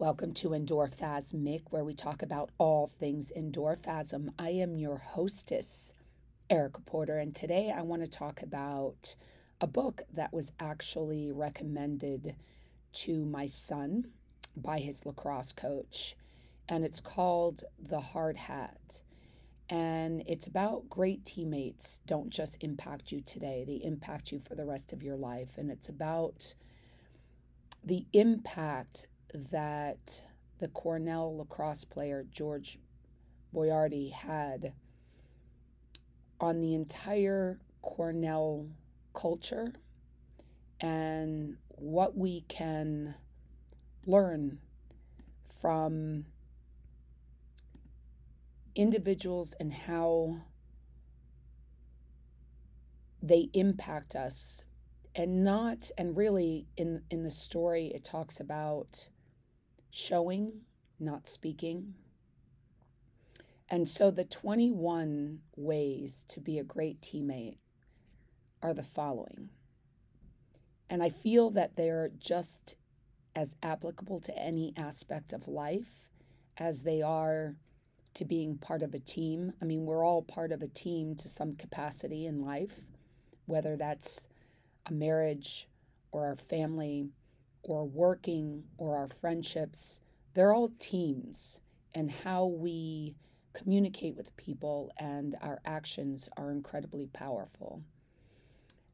Welcome to Endorphasmic, where we talk about all things endorphasm. I am your hostess, Erica Porter, and today I want to talk about a book that was actually recommended to my son by his lacrosse coach, and it's called The Hard Hat. And it's about great teammates don't just impact you today, they impact you for the rest of your life. And it's about the impact that the Cornell lacrosse player George Boiardi had on the entire Cornell culture and what we can learn from individuals and how they impact us. And not and really in in the story it talks about showing, not speaking. And so the 21 ways to be a great teammate are the following. And I feel that they're just as applicable to any aspect of life as they are to being part of a team. I mean, we're all part of a team to some capacity in life, whether that's a marriage or our family or working or our friendships, they're all teams. And how we communicate with people and our actions are incredibly powerful.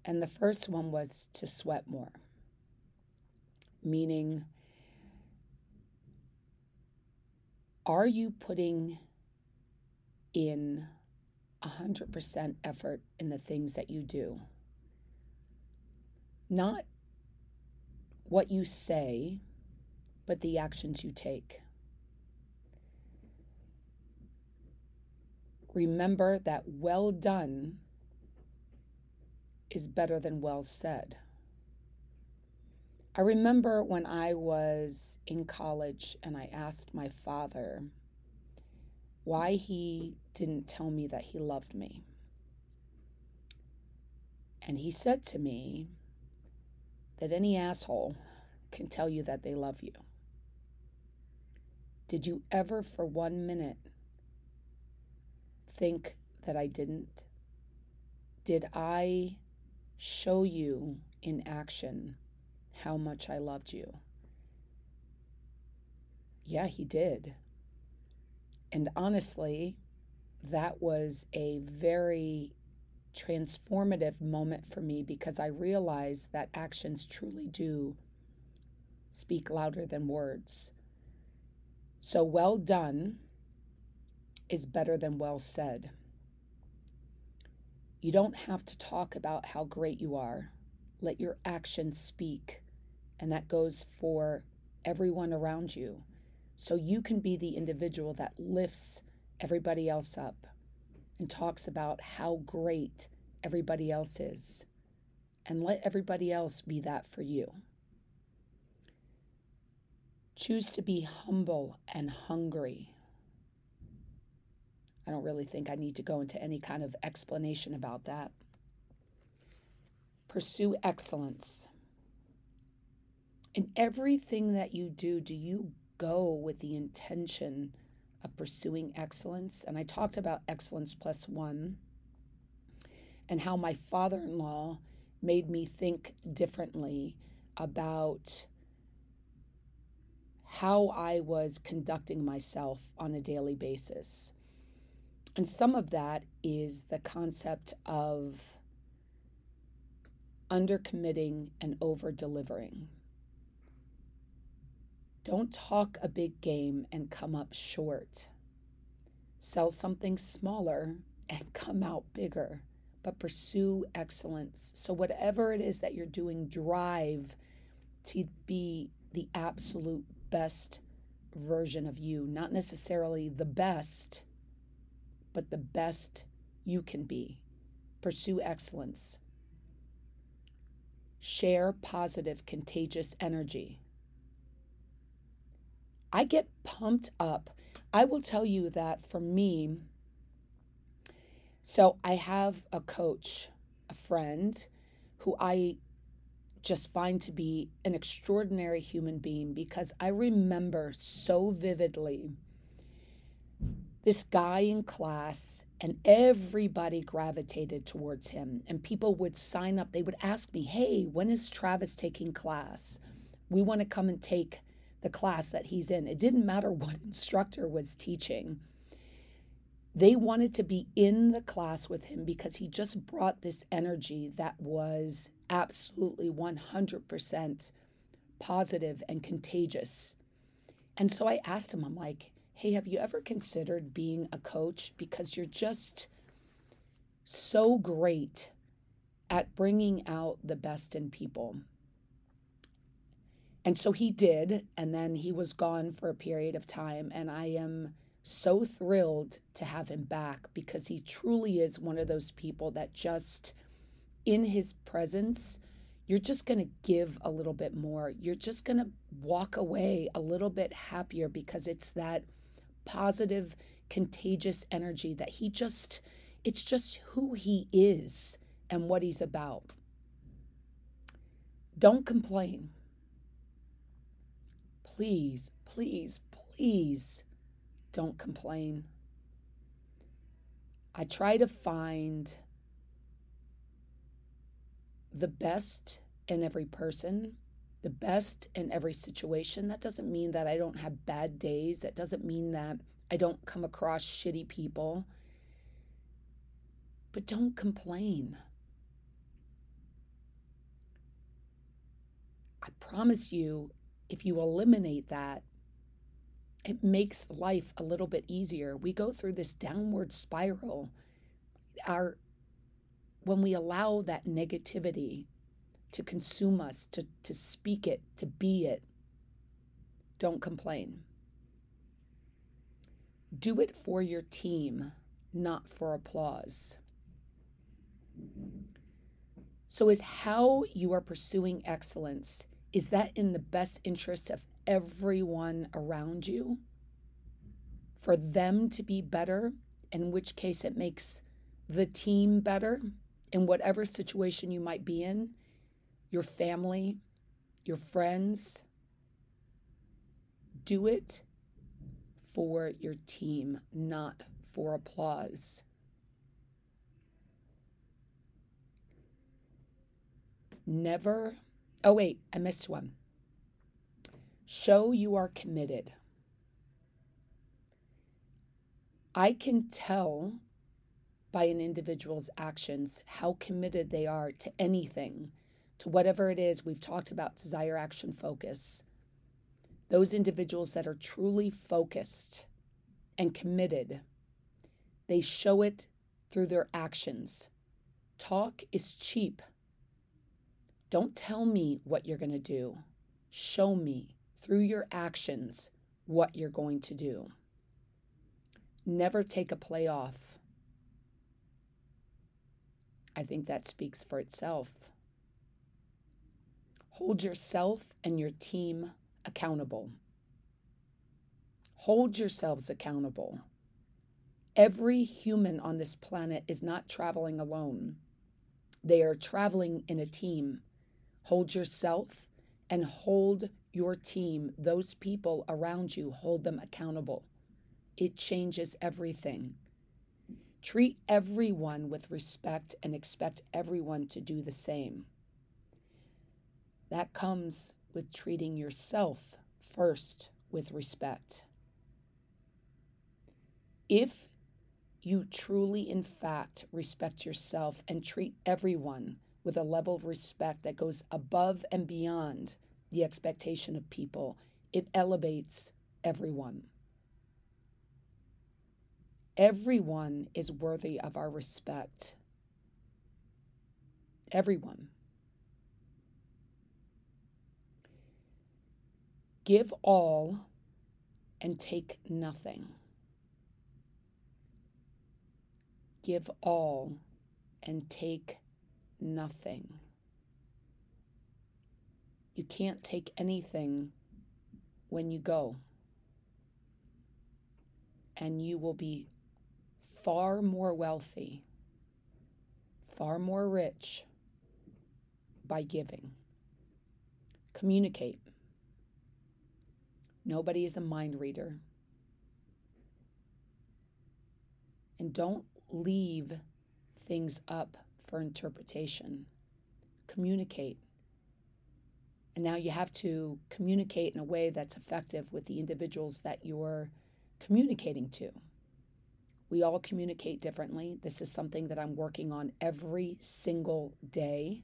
And the first one was to sweat more, meaning, are you putting in 100% effort in the things that you do? Not what you say, but the actions you take. Remember that well done is better than well said. I remember when I was in college and I asked my father why he didn't tell me that he loved me. And he said to me, that any asshole can tell you that they love you. Did you ever for one minute think that I didn't? Did I show you in action how much I loved you? Yeah, he did. And honestly, that was a very transformative moment for me because I realized that actions truly do speak louder than words. So, well done is better than well said. You don't have to talk about how great you are. Let your actions speak. And that goes for everyone around you. So you can be the individual that lifts everybody else up and talks about how great everybody else is. And let everybody else be that for you. Choose to be humble and hungry. I don't really think I need to go into any kind of explanation about that. Pursue excellence. In everything that you do, do you go with the intention of pursuing excellence. And I talked about excellence plus one and how my father in law made me think differently about how I was conducting myself on a daily basis. And some of that is the concept of undercommitting and over delivering. Don't talk a big game and come up short. Sell something smaller and come out bigger, but pursue excellence. So, whatever it is that you're doing, drive to be the absolute best version of you. Not necessarily the best, but the best you can be. Pursue excellence. Share positive, contagious energy. I get pumped up. I will tell you that for me, so I have a coach, a friend who I just find to be an extraordinary human being because I remember so vividly this guy in class, and everybody gravitated towards him. And people would sign up. They would ask me, Hey, when is Travis taking class? We want to come and take the class that he's in. It didn't matter what instructor was teaching. They wanted to be in the class with him because he just brought this energy that was absolutely 100% positive and contagious. And so I asked him, I'm like, hey, have you ever considered being a coach? Because you're just so great at bringing out the best in people. And so he did, and then he was gone for a period of time. And I am so thrilled to have him back because he truly is one of those people that just, in his presence, you're just going to give a little bit more. You're just going to walk away a little bit happier because it's that positive, contagious energy that he just, it's just who he is and what he's about. Don't complain. Please, please, please don't complain. I try to find the best in every person the best in every situation. That doesn't mean that I don't have bad days. That doesn't mean that I don't come across shitty people. But don't complain. I promise you, if you eliminate that, it makes life a little bit easier. We go through this downward spiral. Our when we allow that negativity to consume us, to, to speak it, to be it. Don't complain. Do it for your team, not for applause. So, is how you are pursuing excellence, is that in the best interest of everyone around you? For them to be better, in which case it makes the team better in whatever situation you might be in? your family, your friends. Do it for your team, not for applause. Never, oh, wait, I missed one. Show you are committed. I can tell by an individual's actions how committed they are to anything to whatever it is we've talked about desire, action, focus, those individuals that are truly focused and committed, they show it through their actions. Talk is cheap. Don't tell me what you're going to do. Show me through your actions what you're going to do. Never take a play off. I think that speaks for itself. Hold yourself and your team accountable. Hold yourselves accountable. Every human on this planet is not traveling alone, they are traveling in a team. Hold yourself and hold your team, those people around you, hold them accountable. It changes everything. Treat everyone with respect and expect everyone to do the same. That comes with treating yourself first with respect. If you truly, in fact, respect yourself and treat everyone with a level of respect that goes above and beyond the expectation of people, it elevates everyone. Everyone is worthy of our respect. Everyone. Give all and take nothing. Give all and take nothing. You can't take anything when you go. And you will be far more wealthy, far more rich by giving. Communicate. Nobody is a mind reader. And don't leave things up for interpretation. Communicate. And now you have to communicate in a way that's effective with the individuals that you're communicating to. We all communicate differently. This is something that I'm working on every single day.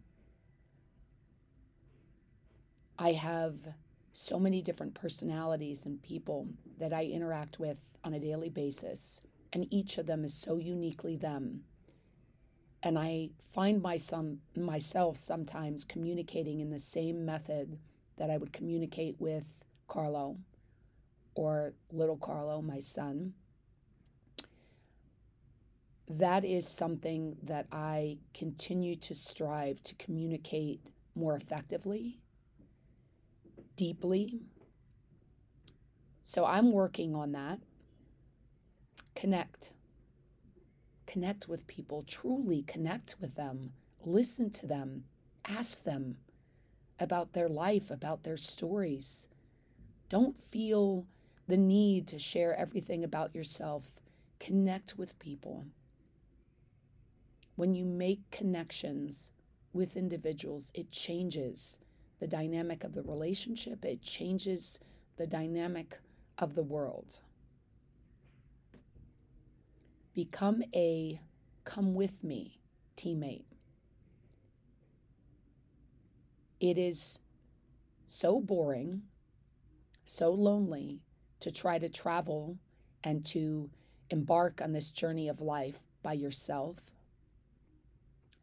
I have so many different personalities and people that I interact with on a daily basis, and each of them is so uniquely them. And I find my some, myself sometimes communicating in the same method that I would communicate with Carlo or little Carlo, my son. That is something that I continue to strive to communicate more effectively, deeply. So I'm working on that. Connect Connect with people, truly connect with them, listen to them, ask them about their life, about their stories. Don't feel the need to share everything about yourself. Connect with people. When you make connections with individuals, it changes the dynamic of the relationship, it changes the dynamic of the world. Become a come with me teammate. It is so boring, so lonely to try to travel and to embark on this journey of life by yourself.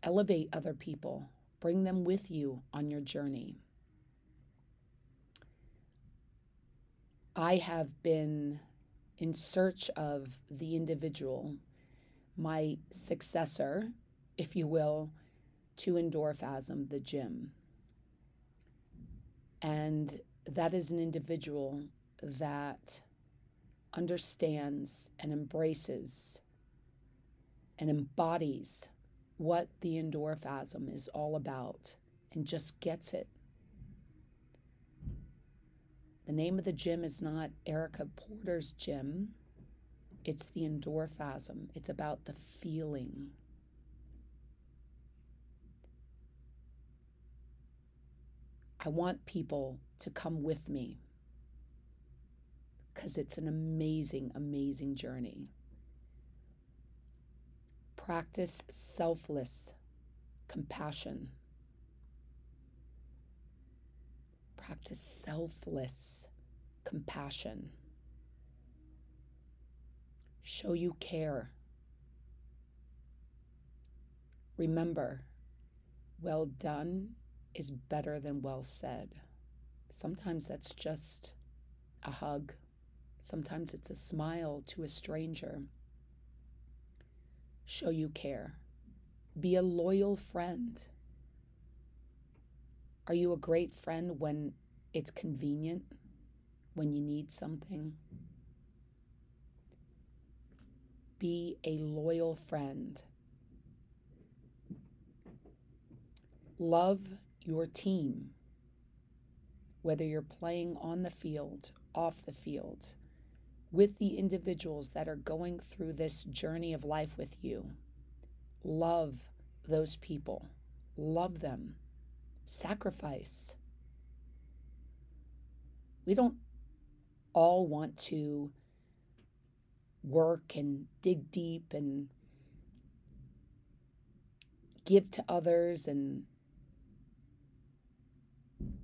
Elevate other people, bring them with you on your journey. I have been in search of the individual, my successor, if you will, to Endorphasm, the gym. And that is an individual that understands and embraces and embodies what the endorphasm is all about and just gets it the name of the gym is not Erica Porter's gym, it's the endorphasm. It's about the feeling. I want people to come with me because it's an amazing, amazing journey. Practice selfless compassion. Practice selfless compassion. Show you care. Remember, well done is better than well said. Sometimes that's just a hug. Sometimes it's a smile to a stranger. Show you care. Be a loyal friend. Are you a great friend when it's convenient, when you need something? Be a loyal friend. Love your team, whether you're playing on the field, off the field, with the individuals that are going through this journey of life with you. Love those people, love them sacrifice. We don't all want to work and dig deep and give to others and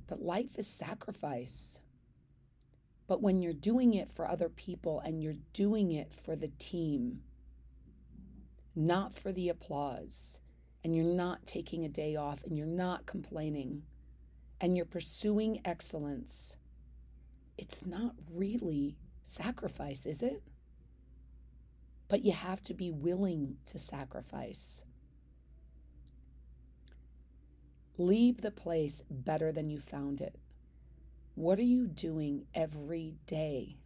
but life is sacrifice. But when you're doing it for other people and you're doing it for the team, not for the applause, and you're not taking a day off and you're not complaining and you're pursuing excellence, it's not really sacrifice, is it? But you have to be willing to sacrifice. Leave the place better than you found it. What are you doing every day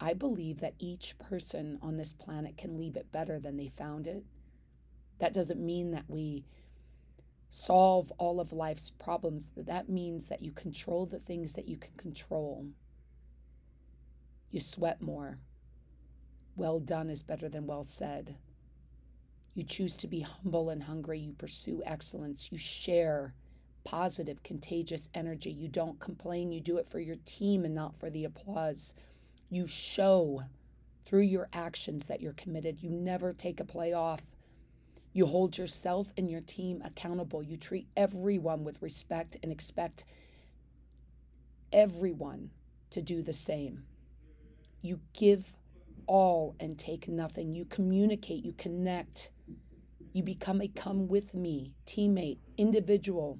I believe that each person on this planet can leave it better than they found it. That doesn't mean that we solve all of life's problems, that means that you control the things that you can control. You sweat more. Well done is better than well said. You choose to be humble and hungry. You pursue excellence. You share positive, contagious energy. You don't complain. You do it for your team and not for the applause. You show through your actions that you're committed. You never take a play off. You hold yourself and your team accountable. You treat everyone with respect and expect everyone to do the same. You give all and take nothing. You communicate, you connect. You become a come with me teammate, individual.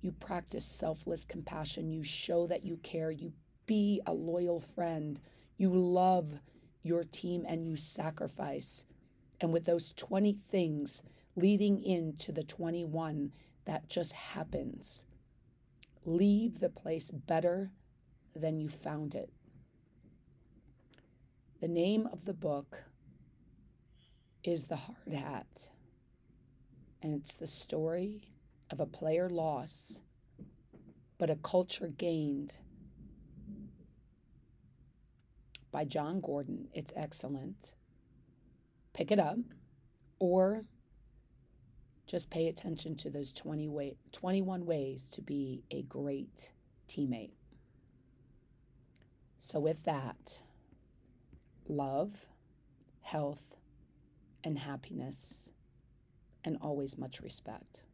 You practice selfless compassion. You show that you care. You be a loyal friend. You love your team and you sacrifice. And with those 20 things leading into the 21, that just happens. Leave the place better than you found it. The name of the book is The Hard Hat, and it's the story of a player loss, but a culture gained by Jon Gordon. It's excellent. Pick it up or just pay attention to those 20 way, 21 ways to be a great teammate. So, with that, love, health, and happiness, and always much respect.